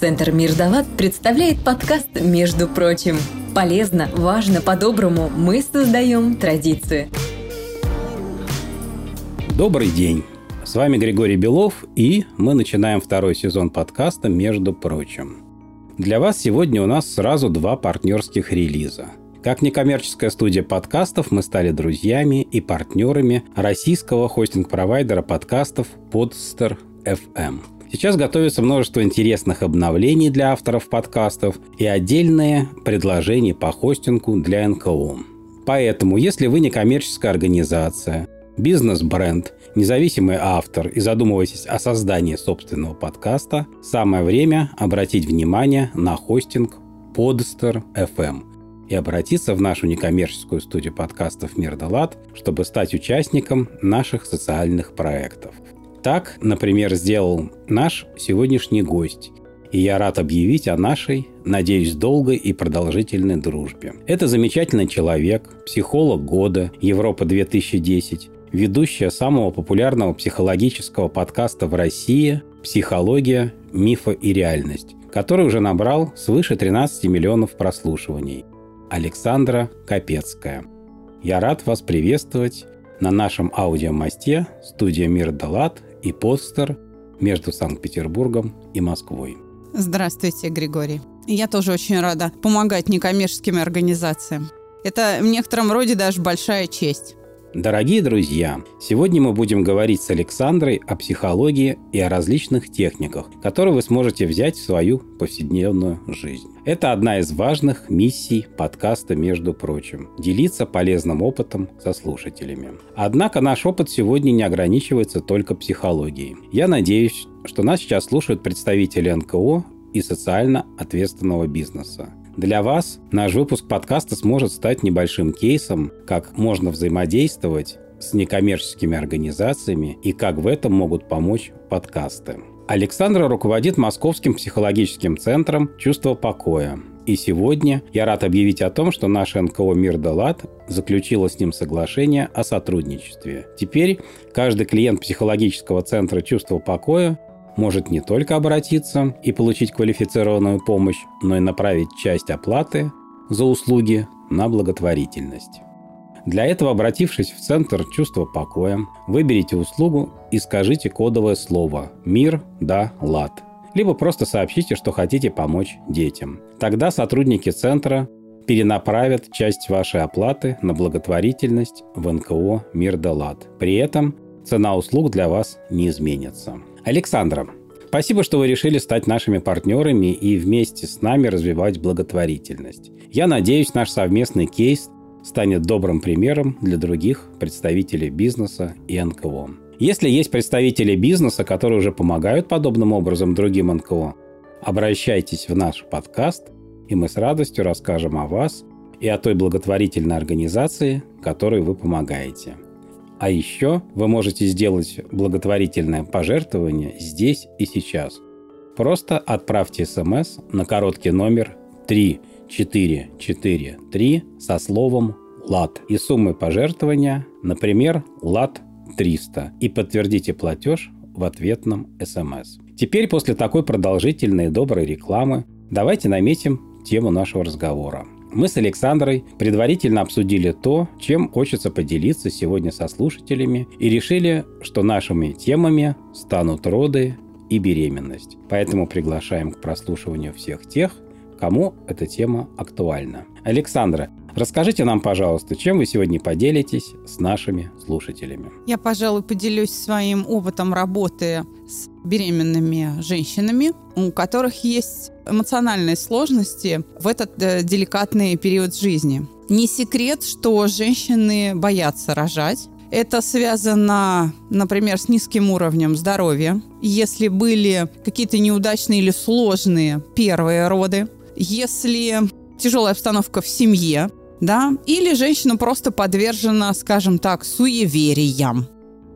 Центр Мир Далат представляет подкаст «Между прочим». Полезно, важно, по-доброму мы создаем традиции. Добрый день. С вами Григорий Белов, и мы начинаем второй сезон подкаста «Между прочим». Для вас сегодня у нас сразу два партнерских релиза. Как некоммерческая студия подкастов, мы стали друзьями и партнерами российского хостинг-провайдера подкастов Podster FM – Сейчас готовится множество интересных обновлений для авторов подкастов и отдельные предложения по хостингу для НКО. Поэтому, если вы не коммерческая организация, бизнес-бренд, независимый автор и задумываетесь о создании собственного подкаста, самое время обратить внимание на хостинг Podster FM и обратиться в нашу некоммерческую студию подкастов «Мир да чтобы стать участником наших социальных проектов. Так, например, сделал наш сегодняшний гость. И я рад объявить о нашей, надеюсь, долгой и продолжительной дружбе. Это замечательный человек, психолог года Европа 2010, ведущая самого популярного психологического подкаста в России «Психология, мифа и реальность», который уже набрал свыше 13 миллионов прослушиваний. Александра Капецкая. Я рад вас приветствовать на нашем аудиомосте студия «Мир Далат» и постер между Санкт-Петербургом и Москвой. Здравствуйте, Григорий. Я тоже очень рада помогать некоммерческим организациям. Это в некотором роде даже большая честь. Дорогие друзья, сегодня мы будем говорить с Александрой о психологии и о различных техниках, которые вы сможете взять в свою повседневную жизнь. Это одна из важных миссий подкаста, между прочим – делиться полезным опытом со слушателями. Однако наш опыт сегодня не ограничивается только психологией. Я надеюсь, что нас сейчас слушают представители НКО и социально ответственного бизнеса. Для вас наш выпуск подкаста сможет стать небольшим кейсом, как можно взаимодействовать с некоммерческими организациями и как в этом могут помочь подкасты. Александра руководит Московским психологическим центром «Чувство покоя». И сегодня я рад объявить о том, что наша НКО «Мир Далат» заключила с ним соглашение о сотрудничестве. Теперь каждый клиент психологического центра «Чувство покоя» может не только обратиться и получить квалифицированную помощь, но и направить часть оплаты за услуги на благотворительность. Для этого, обратившись в Центр чувства покоя, выберите услугу и скажите кодовое слово «Мир, да, лад». Либо просто сообщите, что хотите помочь детям. Тогда сотрудники Центра перенаправят часть вашей оплаты на благотворительность в НКО «Мир да лад». При этом цена услуг для вас не изменится. Александра, спасибо, что вы решили стать нашими партнерами и вместе с нами развивать благотворительность. Я надеюсь, наш совместный кейс станет добрым примером для других представителей бизнеса и НКО. Если есть представители бизнеса, которые уже помогают подобным образом другим НКО, обращайтесь в наш подкаст, и мы с радостью расскажем о вас и о той благотворительной организации, которой вы помогаете – а еще вы можете сделать благотворительное пожертвование здесь и сейчас. Просто отправьте смс на короткий номер 3443 со словом «ЛАТ» и суммой пожертвования, например, «ЛАТ 300» и подтвердите платеж в ответном смс. Теперь после такой продолжительной и доброй рекламы давайте наметим тему нашего разговора – мы с Александрой предварительно обсудили то, чем хочется поделиться сегодня со слушателями, и решили, что нашими темами станут роды и беременность. Поэтому приглашаем к прослушиванию всех тех, кому эта тема актуальна. Александра, расскажите нам, пожалуйста, чем вы сегодня поделитесь с нашими слушателями? Я, пожалуй, поделюсь своим опытом работы с беременными женщинами, у которых есть эмоциональные сложности в этот э, деликатный период жизни. Не секрет, что женщины боятся рожать. Это связано, например, с низким уровнем здоровья. Если были какие-то неудачные или сложные первые роды, если тяжелая обстановка в семье, да, или женщина просто подвержена, скажем так, суевериям.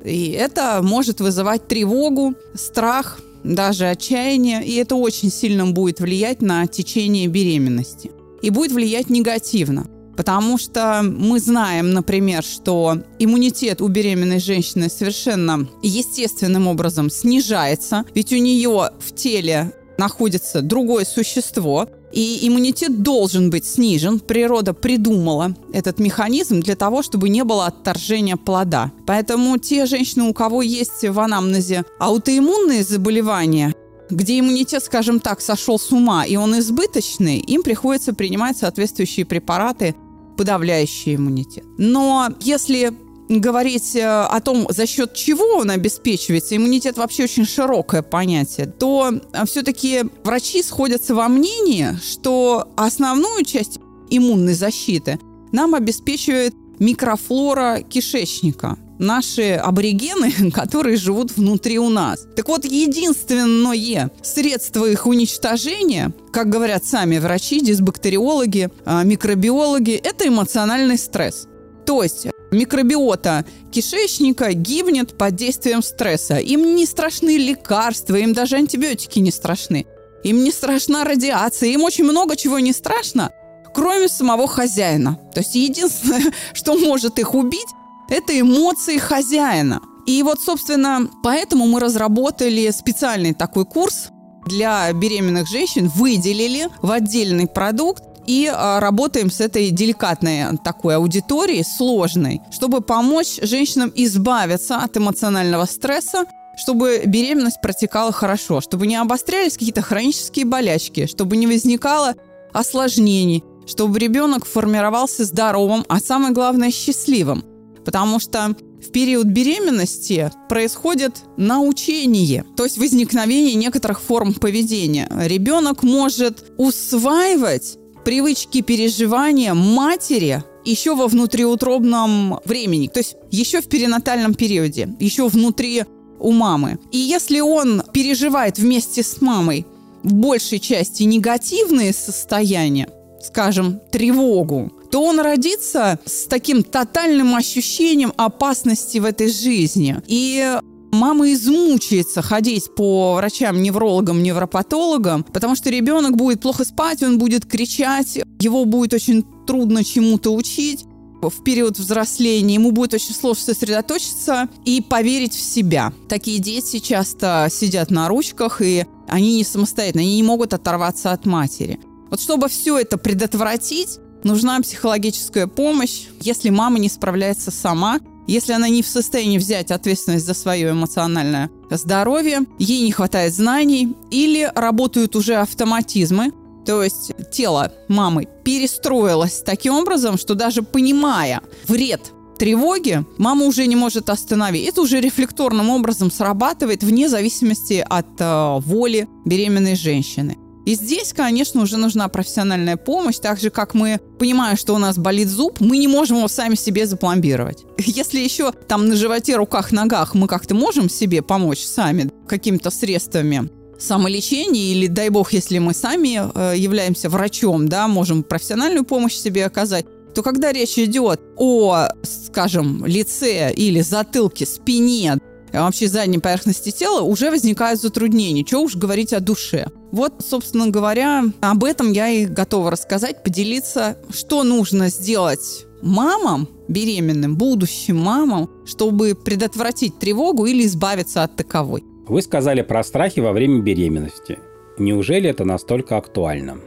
И это может вызывать тревогу, страх, даже отчаяние, и это очень сильно будет влиять на течение беременности. И будет влиять негативно. Потому что мы знаем, например, что иммунитет у беременной женщины совершенно естественным образом снижается, ведь у нее в теле находится другое существо, и иммунитет должен быть снижен. Природа придумала этот механизм для того, чтобы не было отторжения плода. Поэтому те женщины, у кого есть в анамнезе аутоиммунные заболевания, где иммунитет, скажем так, сошел с ума, и он избыточный, им приходится принимать соответствующие препараты, подавляющие иммунитет. Но если говорить э, о том, за счет чего он обеспечивается, иммунитет вообще очень широкое понятие, то э, все-таки врачи сходятся во мнении, что основную часть иммунной защиты нам обеспечивает микрофлора кишечника наши аборигены, которые живут внутри у нас. Так вот, единственное средство их уничтожения, как говорят сами врачи, дисбактериологи, а, микробиологи, это эмоциональный стресс. То есть микробиота кишечника гибнет под действием стресса. Им не страшны лекарства, им даже антибиотики не страшны. Им не страшна радиация, им очень много чего не страшно, кроме самого хозяина. То есть единственное, что может их убить, это эмоции хозяина. И вот, собственно, поэтому мы разработали специальный такой курс для беременных женщин, выделили в отдельный продукт и а, работаем с этой деликатной такой аудиторией, сложной, чтобы помочь женщинам избавиться от эмоционального стресса, чтобы беременность протекала хорошо, чтобы не обострялись какие-то хронические болячки, чтобы не возникало осложнений, чтобы ребенок формировался здоровым, а самое главное счастливым. Потому что в период беременности происходит научение, то есть возникновение некоторых форм поведения. Ребенок может усваивать привычки переживания матери еще во внутриутробном времени, то есть еще в перинатальном периоде, еще внутри у мамы. И если он переживает вместе с мамой в большей части негативные состояния, скажем, тревогу, то он родится с таким тотальным ощущением опасности в этой жизни. И мама измучается ходить по врачам, неврологам, невропатологам, потому что ребенок будет плохо спать, он будет кричать, его будет очень трудно чему-то учить в период взросления, ему будет очень сложно сосредоточиться и поверить в себя. Такие дети часто сидят на ручках, и они не самостоятельны, они не могут оторваться от матери. Вот чтобы все это предотвратить, нужна психологическая помощь. Если мама не справляется сама, если она не в состоянии взять ответственность за свое эмоциональное здоровье, ей не хватает знаний или работают уже автоматизмы, то есть тело мамы перестроилось таким образом, что даже понимая вред тревоги, мама уже не может остановить. Это уже рефлекторным образом срабатывает вне зависимости от э, воли беременной женщины. И здесь, конечно, уже нужна профессиональная помощь, так же, как мы понимаем, что у нас болит зуб, мы не можем его сами себе запломбировать. Если еще там на животе, руках, ногах мы как-то можем себе помочь сами какими-то средствами самолечения или, дай бог, если мы сами э, являемся врачом, да, можем профессиональную помощь себе оказать, то когда речь идет о, скажем, лице или затылке, спине, вообще задней поверхности тела, уже возникают затруднения. Чего уж говорить о душе. Вот, собственно говоря, об этом я и готова рассказать, поделиться, что нужно сделать мамам, беременным, будущим мамам, чтобы предотвратить тревогу или избавиться от таковой. Вы сказали про страхи во время беременности. Неужели это настолько актуально?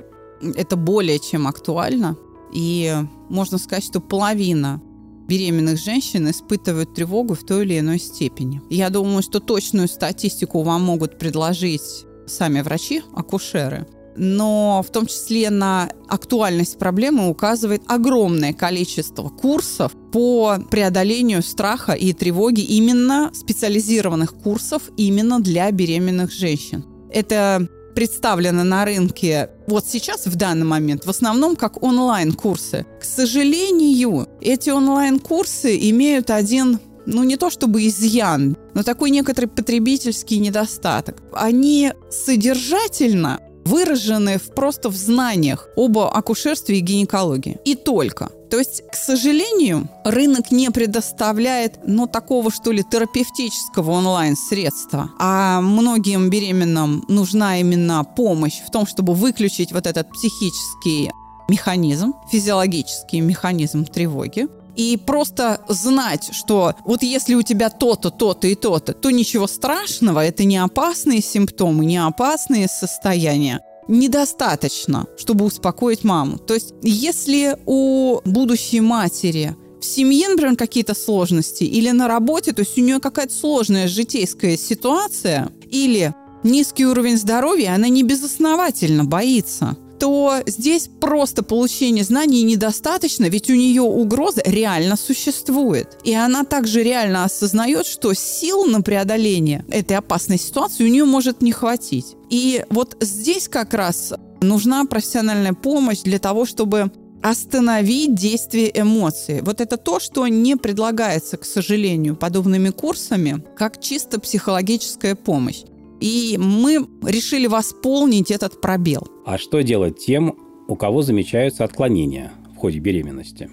Это более чем актуально. И можно сказать, что половина беременных женщин испытывают тревогу в той или иной степени. Я думаю, что точную статистику вам могут предложить сами врачи, акушеры. Но в том числе на актуальность проблемы указывает огромное количество курсов по преодолению страха и тревоги, именно специализированных курсов именно для беременных женщин. Это представлено на рынке вот сейчас, в данный момент, в основном как онлайн-курсы. К сожалению, эти онлайн-курсы имеют один ну не то чтобы изъян, но такой некоторый потребительский недостаток. Они содержательно выражены в, просто в знаниях об акушерстве и гинекологии. И только. То есть, к сожалению, рынок не предоставляет, ну, такого, что ли, терапевтического онлайн-средства. А многим беременным нужна именно помощь в том, чтобы выключить вот этот психический механизм, физиологический механизм тревоги. И просто знать, что вот если у тебя то-то, то-то и то-то, то ничего страшного, это не опасные симптомы, не опасные состояния недостаточно, чтобы успокоить маму. То есть, если у будущей матери в семье, например, какие-то сложности, или на работе, то есть у нее какая-то сложная житейская ситуация, или низкий уровень здоровья, она не безосновательно боится то здесь просто получение знаний недостаточно, ведь у нее угроза реально существует. И она также реально осознает, что сил на преодоление этой опасной ситуации у нее может не хватить. И вот здесь как раз нужна профессиональная помощь для того, чтобы остановить действие эмоций. Вот это то, что не предлагается, к сожалению, подобными курсами, как чисто психологическая помощь. И мы решили восполнить этот пробел. А что делать тем, у кого замечаются отклонения в ходе беременности?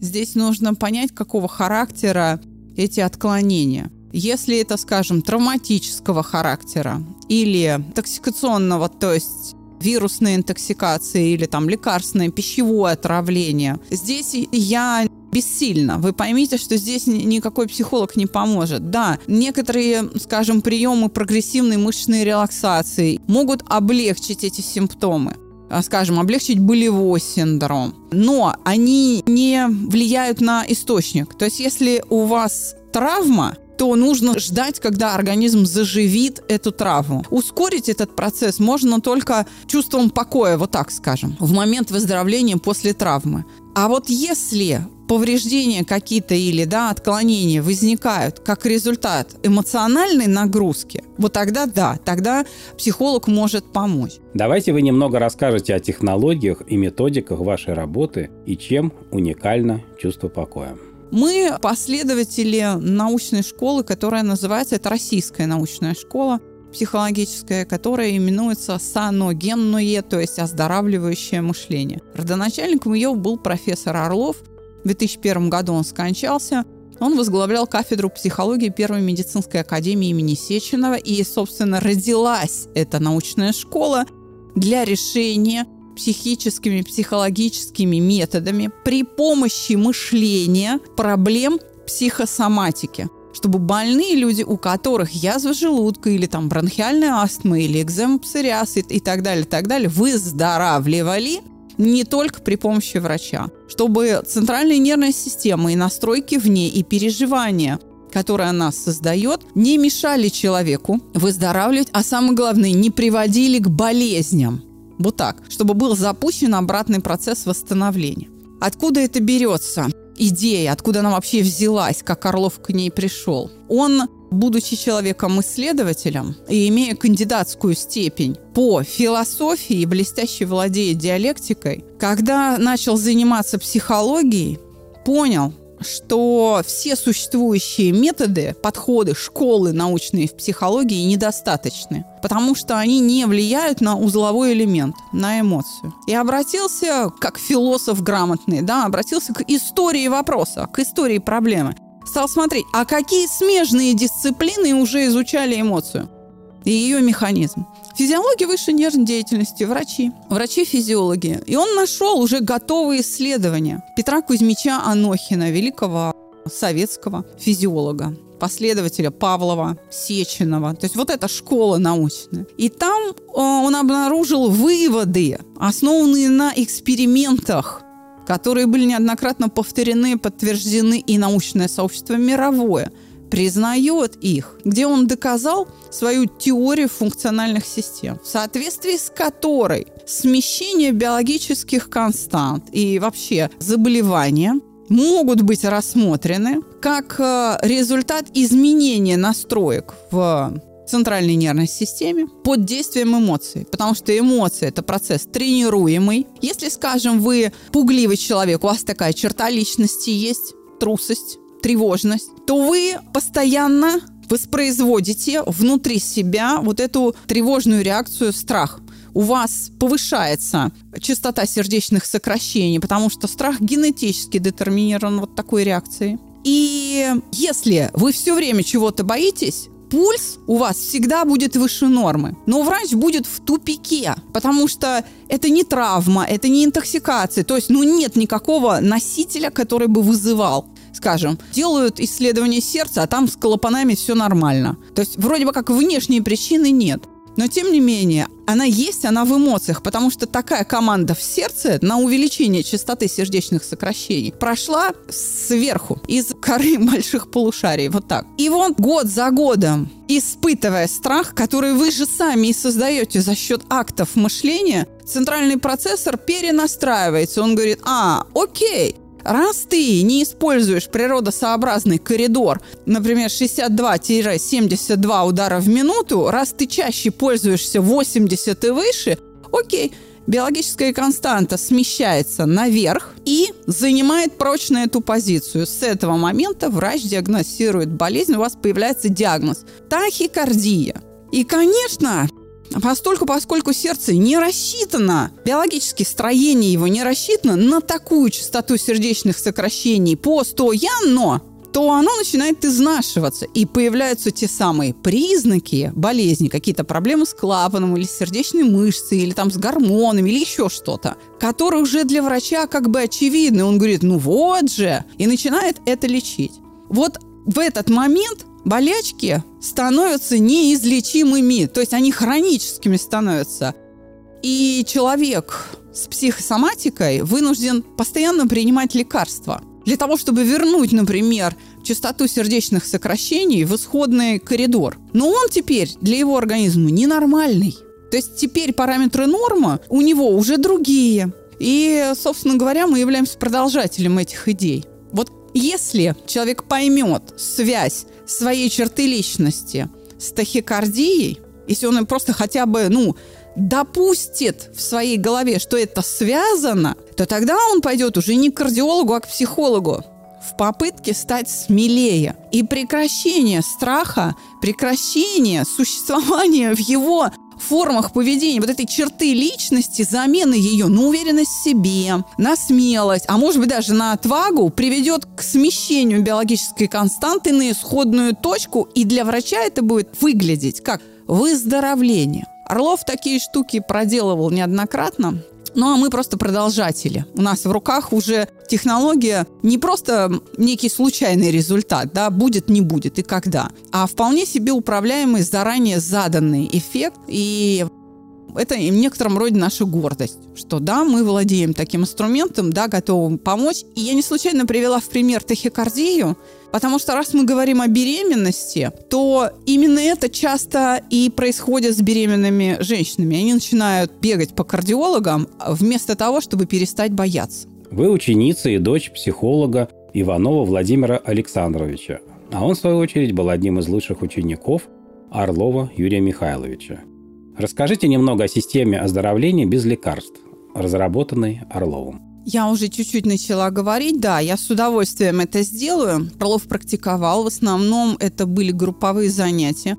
Здесь нужно понять, какого характера эти отклонения. Если это, скажем, травматического характера или токсикационного, то есть вирусной интоксикации или там лекарственное пищевое отравление. Здесь я бессильно. Вы поймите, что здесь никакой психолог не поможет. Да, некоторые, скажем, приемы прогрессивной мышечной релаксации могут облегчить эти симптомы а, скажем, облегчить болевой синдром. Но они не влияют на источник. То есть, если у вас травма, то нужно ждать, когда организм заживит эту травму. Ускорить этот процесс можно только чувством покоя, вот так скажем, в момент выздоровления после травмы. А вот если повреждения какие-то или да, отклонения возникают как результат эмоциональной нагрузки, вот тогда да, тогда психолог может помочь. Давайте вы немного расскажете о технологиях и методиках вашей работы и чем уникально чувство покоя. Мы последователи научной школы, которая называется, это российская научная школа, психологическая, которая именуется саногенное, то есть оздоравливающее мышление. Родоначальником ее был профессор Орлов. В 2001 году он скончался. Он возглавлял кафедру психологии Первой медицинской академии имени Сеченова. И, собственно, родилась эта научная школа для решения психическими, психологическими методами при помощи мышления проблем психосоматики чтобы больные люди, у которых язва желудка или там бронхиальная астма или экзема псориаз и, и так далее, так далее, выздоравливали не только при помощи врача, чтобы центральная нервная система и настройки в ней, и переживания которые она создает, не мешали человеку выздоравливать, а самое главное, не приводили к болезням. Вот так, чтобы был запущен обратный процесс восстановления. Откуда это берется? идея, откуда она вообще взялась, как Орлов к ней пришел. Он, будучи человеком-исследователем и имея кандидатскую степень по философии, блестяще владея диалектикой, когда начал заниматься психологией, понял, что все существующие методы, подходы, школы научные в психологии недостаточны, потому что они не влияют на узловой элемент, на эмоцию. И обратился, как философ грамотный, да, обратился к истории вопроса, к истории проблемы. Стал смотреть, а какие смежные дисциплины уже изучали эмоцию и ее механизм. Физиология высшей нервной деятельности, врачи, врачи-физиологи. И он нашел уже готовые исследования Петра Кузьмича Анохина, великого советского физиолога последователя Павлова, Сеченова. То есть вот эта школа научная. И там э, он обнаружил выводы, основанные на экспериментах, которые были неоднократно повторены, подтверждены и научное сообщество мировое – признает их, где он доказал свою теорию функциональных систем, в соответствии с которой смещение биологических констант и вообще заболевания могут быть рассмотрены как э, результат изменения настроек в центральной нервной системе под действием эмоций. Потому что эмоции – это процесс тренируемый. Если, скажем, вы пугливый человек, у вас такая черта личности есть, трусость, тревожность, то вы постоянно воспроизводите внутри себя вот эту тревожную реакцию страх. У вас повышается частота сердечных сокращений, потому что страх генетически детерминирован вот такой реакцией. И если вы все время чего-то боитесь, пульс у вас всегда будет выше нормы. Но врач будет в тупике, потому что это не травма, это не интоксикация. То есть, ну, нет никакого носителя, который бы вызывал скажем, делают исследование сердца, а там с клапанами все нормально. То есть вроде бы как внешние причины нет. Но тем не менее, она есть, она в эмоциях, потому что такая команда в сердце на увеличение частоты сердечных сокращений прошла сверху, из коры больших полушарий, вот так. И вот год за годом, испытывая страх, который вы же сами и создаете за счет актов мышления, центральный процессор перенастраивается. Он говорит, а, окей, Раз ты не используешь природосообразный коридор, например, 62-72 удара в минуту, раз ты чаще пользуешься 80 и выше, окей, биологическая константа смещается наверх и занимает прочно эту позицию. С этого момента врач диагностирует болезнь, у вас появляется диагноз – тахикардия. И, конечно, Постольку, поскольку сердце не рассчитано, биологически строение его не рассчитано на такую частоту сердечных сокращений постоянно, то оно начинает изнашиваться, и появляются те самые признаки болезни, какие-то проблемы с клапаном или с сердечной мышцей, или там с гормонами, или еще что-то, которые уже для врача как бы очевидны. Он говорит, ну вот же, и начинает это лечить. Вот в этот момент болячки становятся неизлечимыми, то есть они хроническими становятся. И человек с психосоматикой вынужден постоянно принимать лекарства для того, чтобы вернуть, например, частоту сердечных сокращений в исходный коридор. Но он теперь для его организма ненормальный. То есть теперь параметры нормы у него уже другие. И, собственно говоря, мы являемся продолжателем этих идей. Если человек поймет связь своей черты личности с тахикардией, если он просто хотя бы, ну, допустит в своей голове, что это связано, то тогда он пойдет уже не к кардиологу, а к психологу в попытке стать смелее. И прекращение страха, прекращение существования в его формах поведения, вот этой черты личности, замены ее на уверенность в себе, на смелость, а может быть даже на отвагу, приведет к смещению биологической константы на исходную точку, и для врача это будет выглядеть как выздоровление. Орлов такие штуки проделывал неоднократно. Ну а мы просто продолжатели. У нас в руках уже технология не просто некий случайный результат, да, будет, не будет и когда, а вполне себе управляемый, заранее заданный эффект. И это в некотором роде наша гордость, что да, мы владеем таким инструментом, да, готовы помочь. И я не случайно привела в пример тахикардию, потому что раз мы говорим о беременности, то именно это часто и происходит с беременными женщинами. Они начинают бегать по кардиологам вместо того, чтобы перестать бояться. Вы ученица и дочь психолога Иванова Владимира Александровича, а он, в свою очередь, был одним из лучших учеников Орлова Юрия Михайловича. Расскажите немного о системе оздоровления без лекарств, разработанной Орловым. Я уже чуть-чуть начала говорить, да, я с удовольствием это сделаю. Орлов практиковал, в основном это были групповые занятия.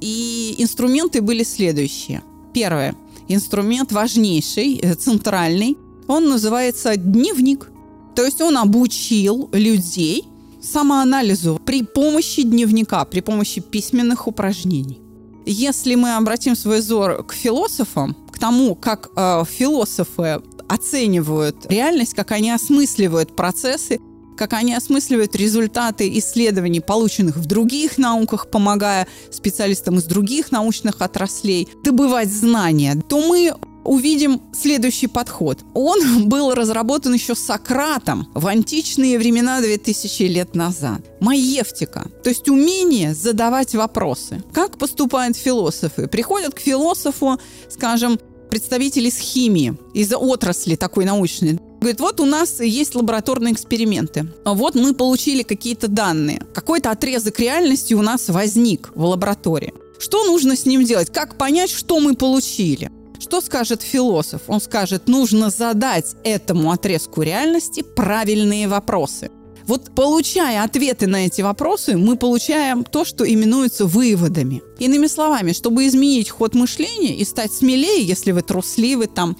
И инструменты были следующие. Первое. Инструмент важнейший, э, центральный. Он называется дневник. То есть он обучил людей самоанализу при помощи дневника, при помощи письменных упражнений. Если мы обратим свой взор к философам, к тому, как э, философы оценивают реальность, как они осмысливают процессы, как они осмысливают результаты исследований, полученных в других науках, помогая специалистам из других научных отраслей добывать знания, то мы увидим следующий подход. Он был разработан еще Сократом в античные времена 2000 лет назад. Маевтика, то есть умение задавать вопросы. Как поступают философы? Приходят к философу, скажем, представители из химии, из отрасли такой научной. Говорит, вот у нас есть лабораторные эксперименты. Вот мы получили какие-то данные. Какой-то отрезок реальности у нас возник в лаборатории. Что нужно с ним делать? Как понять, что мы получили? Что скажет философ? Он скажет, нужно задать этому отрезку реальности правильные вопросы. Вот получая ответы на эти вопросы, мы получаем то, что именуется выводами. Иными словами, чтобы изменить ход мышления и стать смелее, если вы трусливы, там,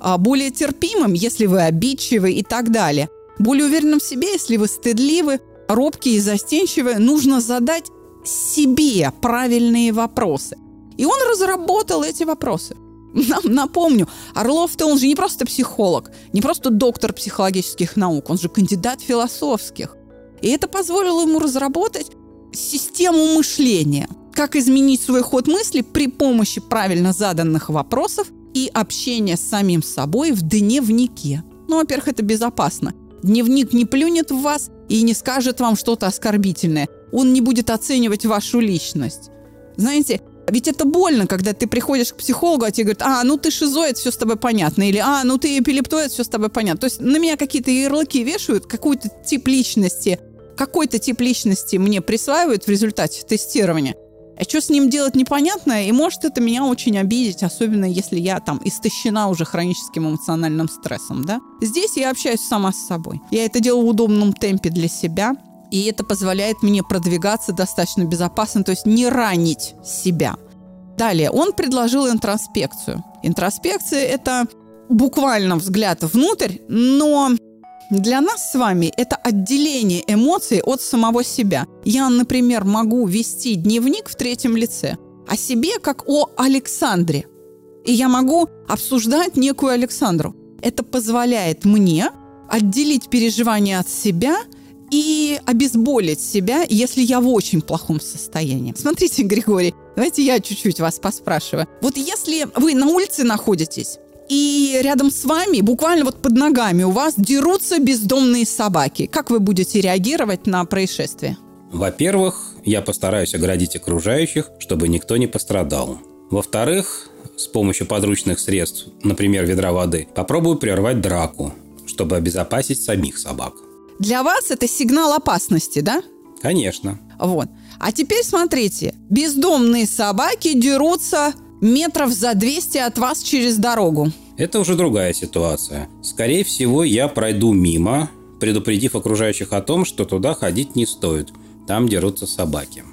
а, более терпимым, если вы обидчивы и так далее, более уверенным в себе, если вы стыдливы, робкие и застенчивые, нужно задать себе правильные вопросы. И он разработал эти вопросы. Напомню, Орлов-то он же не просто психолог, не просто доктор психологических наук, он же кандидат философских. И это позволило ему разработать систему мышления, как изменить свой ход мысли при помощи правильно заданных вопросов и общения с самим собой в дневнике. Ну, во-первых, это безопасно. Дневник не плюнет в вас и не скажет вам что-то оскорбительное. Он не будет оценивать вашу личность. Знаете, ведь это больно, когда ты приходишь к психологу, а тебе говорят, а, ну ты шизоид, все с тобой понятно, или а, ну ты эпилептоид, все с тобой понятно. То есть на меня какие-то ярлыки вешают, какой-то тип личности, какой-то тип личности мне присваивают в результате тестирования. А что с ним делать непонятно, и может это меня очень обидеть, особенно если я там истощена уже хроническим эмоциональным стрессом, да. Здесь я общаюсь сама с собой. Я это делаю в удобном темпе для себя, и это позволяет мне продвигаться достаточно безопасно, то есть не ранить себя. Далее, он предложил интроспекцию. Интроспекция – это буквально взгляд внутрь, но для нас с вами это отделение эмоций от самого себя. Я, например, могу вести дневник в третьем лице о себе как о Александре. И я могу обсуждать некую Александру. Это позволяет мне отделить переживания от себя – и обезболить себя, если я в очень плохом состоянии. Смотрите, Григорий, давайте я чуть-чуть вас поспрашиваю. Вот если вы на улице находитесь, и рядом с вами, буквально вот под ногами у вас дерутся бездомные собаки. Как вы будете реагировать на происшествие? Во-первых, я постараюсь оградить окружающих, чтобы никто не пострадал. Во-вторых, с помощью подручных средств, например, ведра воды, попробую прервать драку, чтобы обезопасить самих собак. Для вас это сигнал опасности, да? Конечно. Вот. А теперь смотрите. Бездомные собаки дерутся метров за 200 от вас через дорогу. Это уже другая ситуация. Скорее всего, я пройду мимо, предупредив окружающих о том, что туда ходить не стоит. Там дерутся собаки.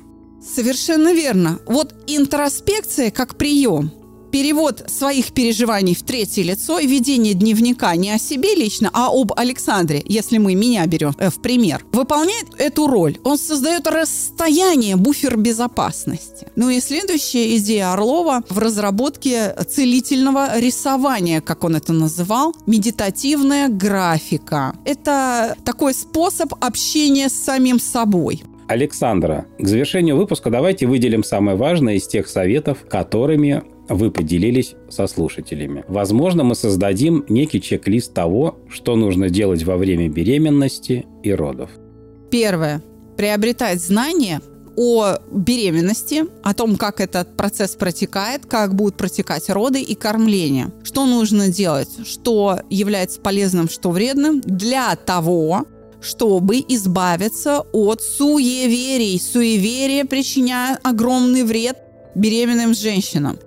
Совершенно верно. Вот интроспекция как прием перевод своих переживаний в третье лицо и ведение дневника не о себе лично, а об Александре, если мы меня берем э, в пример, выполняет эту роль. Он создает расстояние, буфер безопасности. Ну и следующая идея Орлова в разработке целительного рисования, как он это называл, медитативная графика. Это такой способ общения с самим собой. Александра, к завершению выпуска давайте выделим самое важное из тех советов, которыми вы поделились со слушателями. Возможно, мы создадим некий чек-лист того, что нужно делать во время беременности и родов. Первое. Приобретать знания о беременности, о том, как этот процесс протекает, как будут протекать роды и кормление. Что нужно делать, что является полезным, что вредным для того, чтобы избавиться от суеверий. Суеверия причиняют огромный вред беременным женщинам.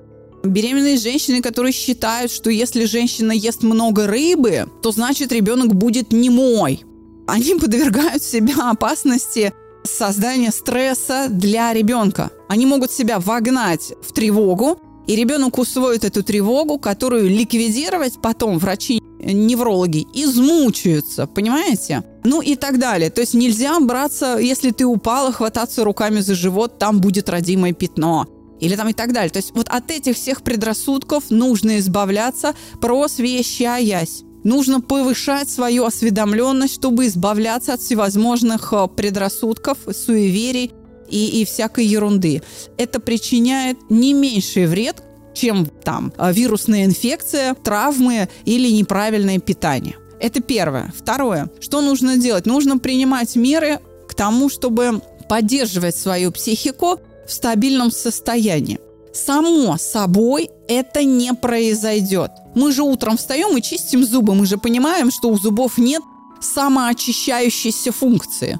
Беременные женщины, которые считают, что если женщина ест много рыбы, то значит ребенок будет не мой. Они подвергают себя опасности создания стресса для ребенка. Они могут себя вогнать в тревогу, и ребенок усвоит эту тревогу, которую ликвидировать потом врачи неврологи измучаются, понимаете? Ну и так далее. То есть нельзя браться, если ты упала, хвататься руками за живот, там будет родимое пятно или там и так далее. То есть вот от этих всех предрассудков нужно избавляться, просвещаясь. Нужно повышать свою осведомленность, чтобы избавляться от всевозможных э, предрассудков, суеверий и, и всякой ерунды. Это причиняет не меньший вред, чем там э, вирусная инфекция, травмы или неправильное питание. Это первое. Второе. Что нужно делать? Нужно принимать меры к тому, чтобы поддерживать свою психику в стабильном состоянии. Само собой это не произойдет. Мы же утром встаем и чистим зубы. Мы же понимаем, что у зубов нет самоочищающейся функции.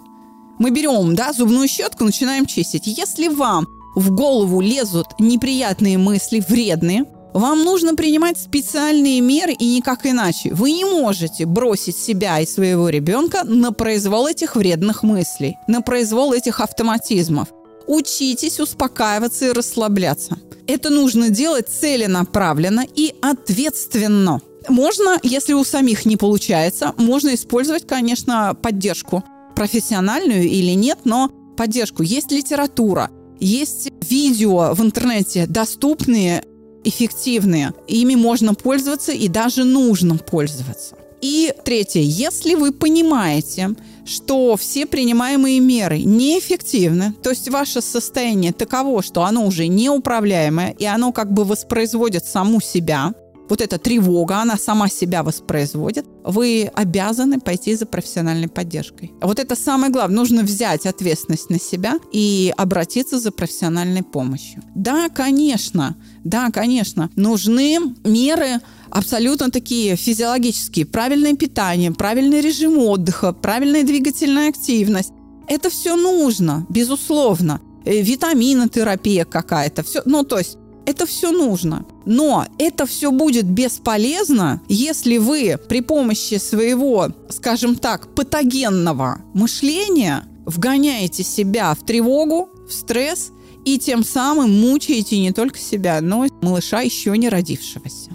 Мы берем да, зубную щетку, начинаем чистить. Если вам в голову лезут неприятные мысли, вредные, вам нужно принимать специальные меры и никак иначе. Вы не можете бросить себя и своего ребенка на произвол этих вредных мыслей, на произвол этих автоматизмов. Учитесь успокаиваться и расслабляться. Это нужно делать целенаправленно и ответственно. Можно, если у самих не получается, можно использовать, конечно, поддержку профессиональную или нет, но поддержку. Есть литература, Есть видео в интернете доступные, эффективные. Ими можно пользоваться и даже нужно пользоваться. И третье, если вы понимаете, что все принимаемые меры неэффективны, то есть ваше состояние таково, что оно уже неуправляемое, и оно как бы воспроизводит саму себя, вот эта тревога, она сама себя воспроизводит, вы обязаны пойти за профессиональной поддержкой. Вот это самое главное. Нужно взять ответственность на себя и обратиться за профессиональной помощью. Да, конечно, да, конечно, нужны меры абсолютно такие физиологические. Правильное питание, правильный режим отдыха, правильная двигательная активность. Это все нужно, безусловно. Э, витаминотерапия какая-то. Все, ну, то есть это все нужно. Но это все будет бесполезно, если вы при помощи своего, скажем так, патогенного мышления вгоняете себя в тревогу, в стресс и тем самым мучаете не только себя, но и малыша еще не родившегося.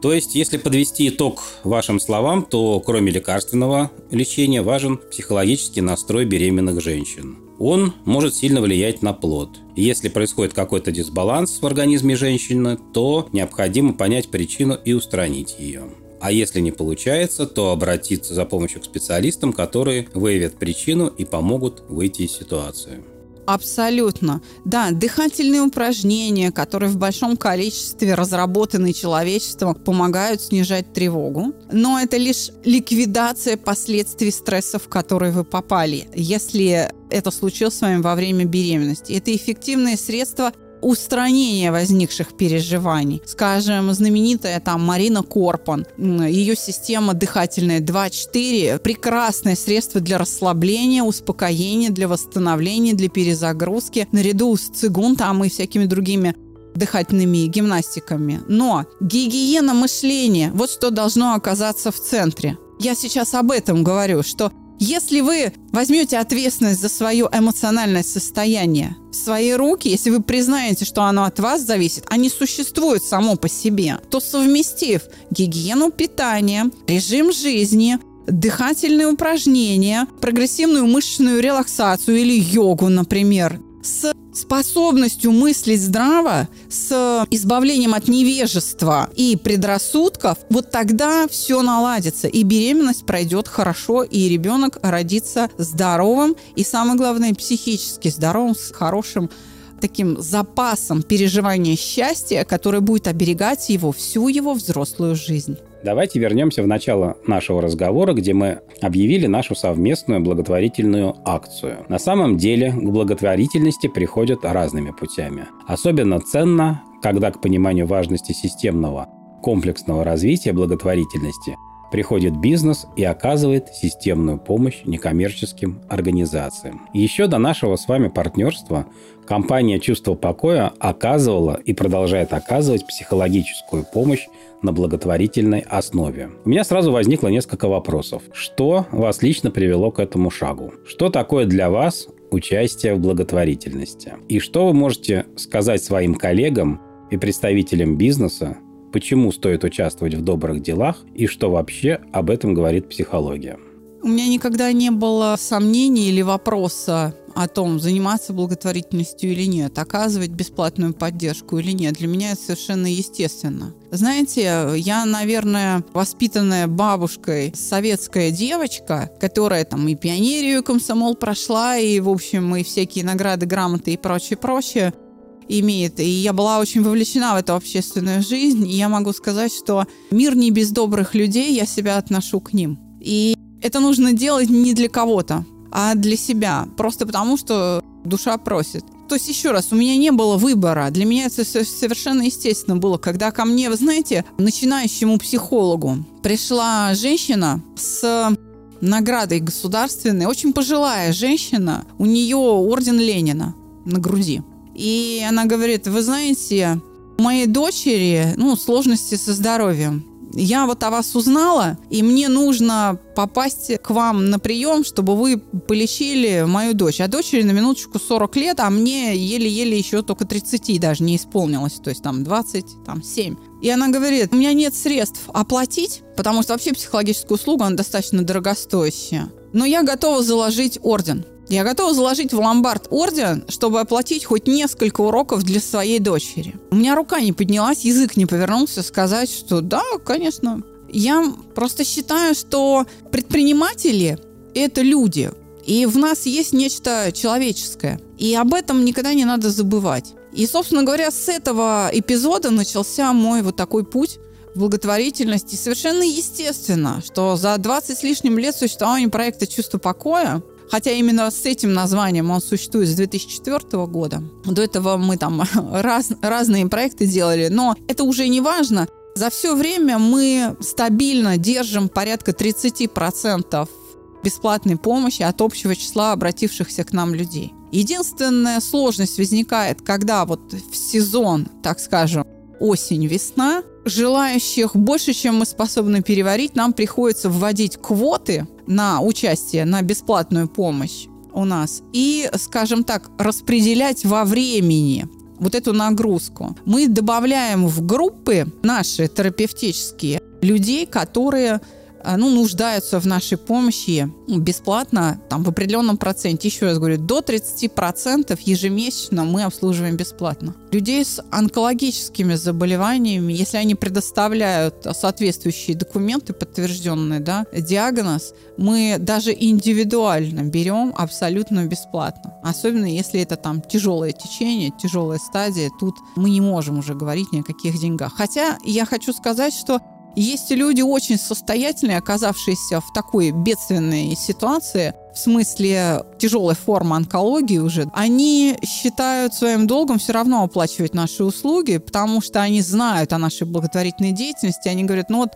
То есть, если подвести итог вашим словам, то кроме лекарственного лечения важен психологический настрой беременных женщин. Он может сильно влиять на плод. Если происходит какой-то дисбаланс в организме женщины, то необходимо понять причину и устранить ее. А если не получается, то обратиться за помощью к специалистам, которые выявят причину и помогут выйти из ситуации. Абсолютно. Да, дыхательные упражнения, которые в большом количестве разработаны человечеством, помогают снижать тревогу. Но это лишь ликвидация последствий стрессов, в которые вы попали, если это случилось с вами во время беременности. Это эффективные средства устранения возникших переживаний. Скажем, знаменитая там Марина Корпан, ее система дыхательная 2-4, прекрасное средство для расслабления, успокоения, для восстановления, для перезагрузки, наряду с цигун там и всякими другими дыхательными гимнастиками. Но гигиена мышления, вот что должно оказаться в центре. Я сейчас об этом говорю, что если вы возьмете ответственность за свое эмоциональное состояние в свои руки, если вы признаете, что оно от вас зависит, а не существует само по себе, то совместив гигиену питания, режим жизни, дыхательные упражнения, прогрессивную мышечную релаксацию или йогу, например, с способностью мыслить здраво, с избавлением от невежества и предрассудков, вот тогда все наладится, и беременность пройдет хорошо, и ребенок родится здоровым, и самое главное, психически здоровым, с хорошим таким запасом переживания счастья, который будет оберегать его всю его взрослую жизнь. Давайте вернемся в начало нашего разговора, где мы объявили нашу совместную благотворительную акцию. На самом деле к благотворительности приходят разными путями. Особенно ценно, когда к пониманию важности системного комплексного развития благотворительности приходит бизнес и оказывает системную помощь некоммерческим организациям. Еще до нашего с вами партнерства компания «Чувство покоя» оказывала и продолжает оказывать психологическую помощь на благотворительной основе. У меня сразу возникло несколько вопросов. Что вас лично привело к этому шагу? Что такое для вас участие в благотворительности? И что вы можете сказать своим коллегам и представителям бизнеса, почему стоит участвовать в добрых делах и что вообще об этом говорит психология. У меня никогда не было сомнений или вопроса о том, заниматься благотворительностью или нет, оказывать бесплатную поддержку или нет. Для меня это совершенно естественно. Знаете, я, наверное, воспитанная бабушкой советская девочка, которая там и пионерию, и комсомол прошла, и, в общем, и всякие награды, грамоты и прочее, прочее имеет. И я была очень вовлечена в эту общественную жизнь. И я могу сказать, что мир не без добрых людей, я себя отношу к ним. И это нужно делать не для кого-то, а для себя. Просто потому, что душа просит. То есть, еще раз, у меня не было выбора. Для меня это совершенно естественно было, когда ко мне, вы знаете, начинающему психологу пришла женщина с наградой государственной, очень пожилая женщина, у нее орден Ленина на груди. И она говорит, вы знаете, у моей дочери ну, сложности со здоровьем. Я вот о вас узнала, и мне нужно попасть к вам на прием, чтобы вы полечили мою дочь. А дочери на минуточку 40 лет, а мне еле-еле еще только 30 даже не исполнилось, то есть там 20, там 7. И она говорит, у меня нет средств оплатить, потому что вообще психологическая услуга, она достаточно дорогостоящая. Но я готова заложить орден. Я готова заложить в ломбард орден, чтобы оплатить хоть несколько уроков для своей дочери. У меня рука не поднялась, язык не повернулся сказать, что да, конечно. Я просто считаю, что предприниматели – это люди, и в нас есть нечто человеческое. И об этом никогда не надо забывать. И, собственно говоря, с этого эпизода начался мой вот такой путь благотворительности. Совершенно естественно, что за 20 с лишним лет существования проекта «Чувство покоя» Хотя именно с этим названием он существует с 2004 года. До этого мы там раз, разные проекты делали, но это уже не важно. За все время мы стабильно держим порядка 30% бесплатной помощи от общего числа обратившихся к нам людей. Единственная сложность возникает, когда вот в сезон, так скажем, осень-весна, желающих больше, чем мы способны переварить, нам приходится вводить квоты на участие, на бесплатную помощь у нас и, скажем так, распределять во времени вот эту нагрузку. Мы добавляем в группы наши терапевтические людей, которые ну, нуждаются в нашей помощи бесплатно, там, в определенном проценте. Еще раз говорю, до 30% ежемесячно мы обслуживаем бесплатно. Людей с онкологическими заболеваниями, если они предоставляют соответствующие документы, подтвержденные, да, диагноз, мы даже индивидуально берем абсолютно бесплатно. Особенно если это там тяжелое течение, тяжелая стадия, тут мы не можем уже говорить ни о каких деньгах. Хотя я хочу сказать, что есть люди очень состоятельные, оказавшиеся в такой бедственной ситуации, в смысле тяжелой формы онкологии уже, они считают своим долгом все равно оплачивать наши услуги, потому что они знают о нашей благотворительной деятельности. Они говорят, ну вот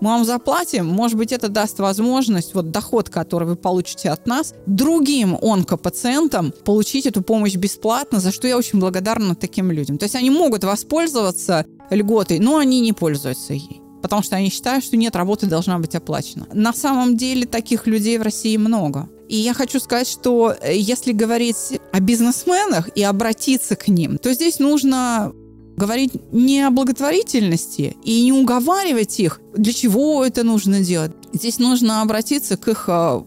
мы вам заплатим, может быть, это даст возможность, вот доход, который вы получите от нас, другим онкопациентам получить эту помощь бесплатно, за что я очень благодарна таким людям. То есть они могут воспользоваться льготой, но они не пользуются ей потому что они считают, что нет, работа должна быть оплачена. На самом деле таких людей в России много. И я хочу сказать, что э, если говорить о бизнесменах и обратиться к ним, то здесь нужно говорить не о благотворительности и не уговаривать их, для чего это нужно делать. Здесь нужно обратиться к их э,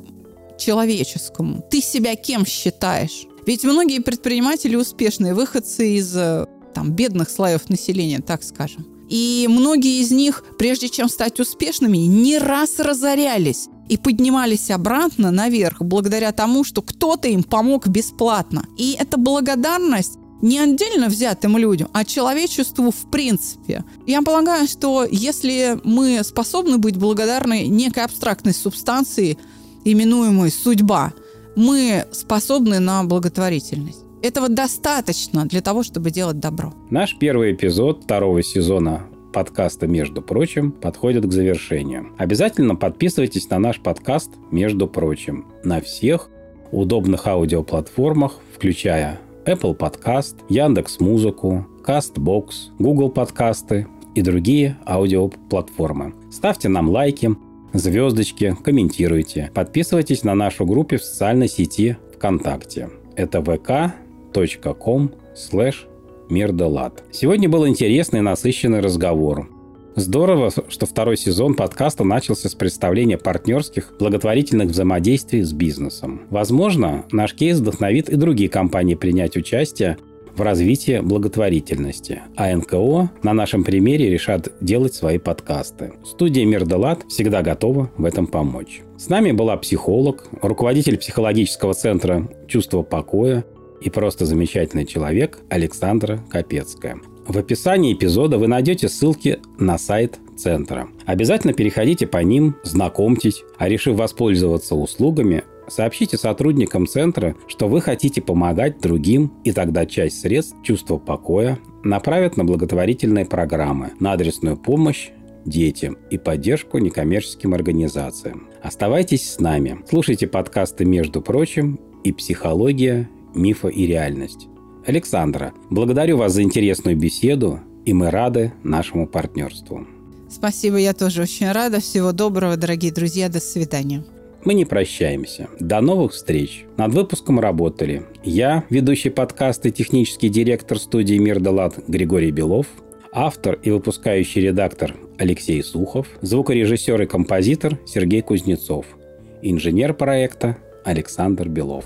человеческому. Ты себя кем считаешь? Ведь многие предприниматели успешные, выходцы из э, там, бедных слоев населения, так скажем. И многие из них, прежде чем стать успешными, не раз разорялись и поднимались обратно наверх благодаря тому, что кто-то им помог бесплатно. И эта благодарность не отдельно взятым людям, а человечеству в принципе. Я полагаю, что если мы способны быть благодарны некой абстрактной субстанции, именуемой судьба, мы способны на благотворительность. Этого достаточно для того, чтобы делать добро. Наш первый эпизод второго сезона подкаста «Между прочим» подходит к завершению. Обязательно подписывайтесь на наш подкаст «Между прочим» на всех удобных аудиоплатформах, включая Apple Podcast, Яндекс Музыку, Castbox, Google подкасты и другие аудиоплатформы. Ставьте нам лайки, звездочки, комментируйте. Подписывайтесь на нашу группу в социальной сети ВКонтакте. Это vk com slash мирдалат. Сегодня был интересный и насыщенный разговор. Здорово, что второй сезон подкаста начался с представления партнерских благотворительных взаимодействий с бизнесом. Возможно, наш кейс вдохновит и другие компании принять участие в развитии благотворительности, а НКО на нашем примере решат делать свои подкасты. Студия Мирдалат всегда готова в этом помочь. С нами была психолог, руководитель психологического центра «Чувство покоя» и просто замечательный человек Александра Капецкая. В описании эпизода вы найдете ссылки на сайт центра. Обязательно переходите по ним, знакомьтесь, а решив воспользоваться услугами, сообщите сотрудникам центра, что вы хотите помогать другим, и тогда часть средств чувства покоя направят на благотворительные программы, на адресную помощь детям и поддержку некоммерческим организациям. Оставайтесь с нами. Слушайте подкасты «Между прочим» и «Психология мифа и реальность. Александра, благодарю вас за интересную беседу, и мы рады нашему партнерству. Спасибо, я тоже очень рада. Всего доброго, дорогие друзья. До свидания. Мы не прощаемся. До новых встреч. Над выпуском работали я, ведущий подкаста и технический директор студии «Мир Далат» Григорий Белов, автор и выпускающий редактор Алексей Сухов, звукорежиссер и композитор Сергей Кузнецов, инженер проекта Александр Белов.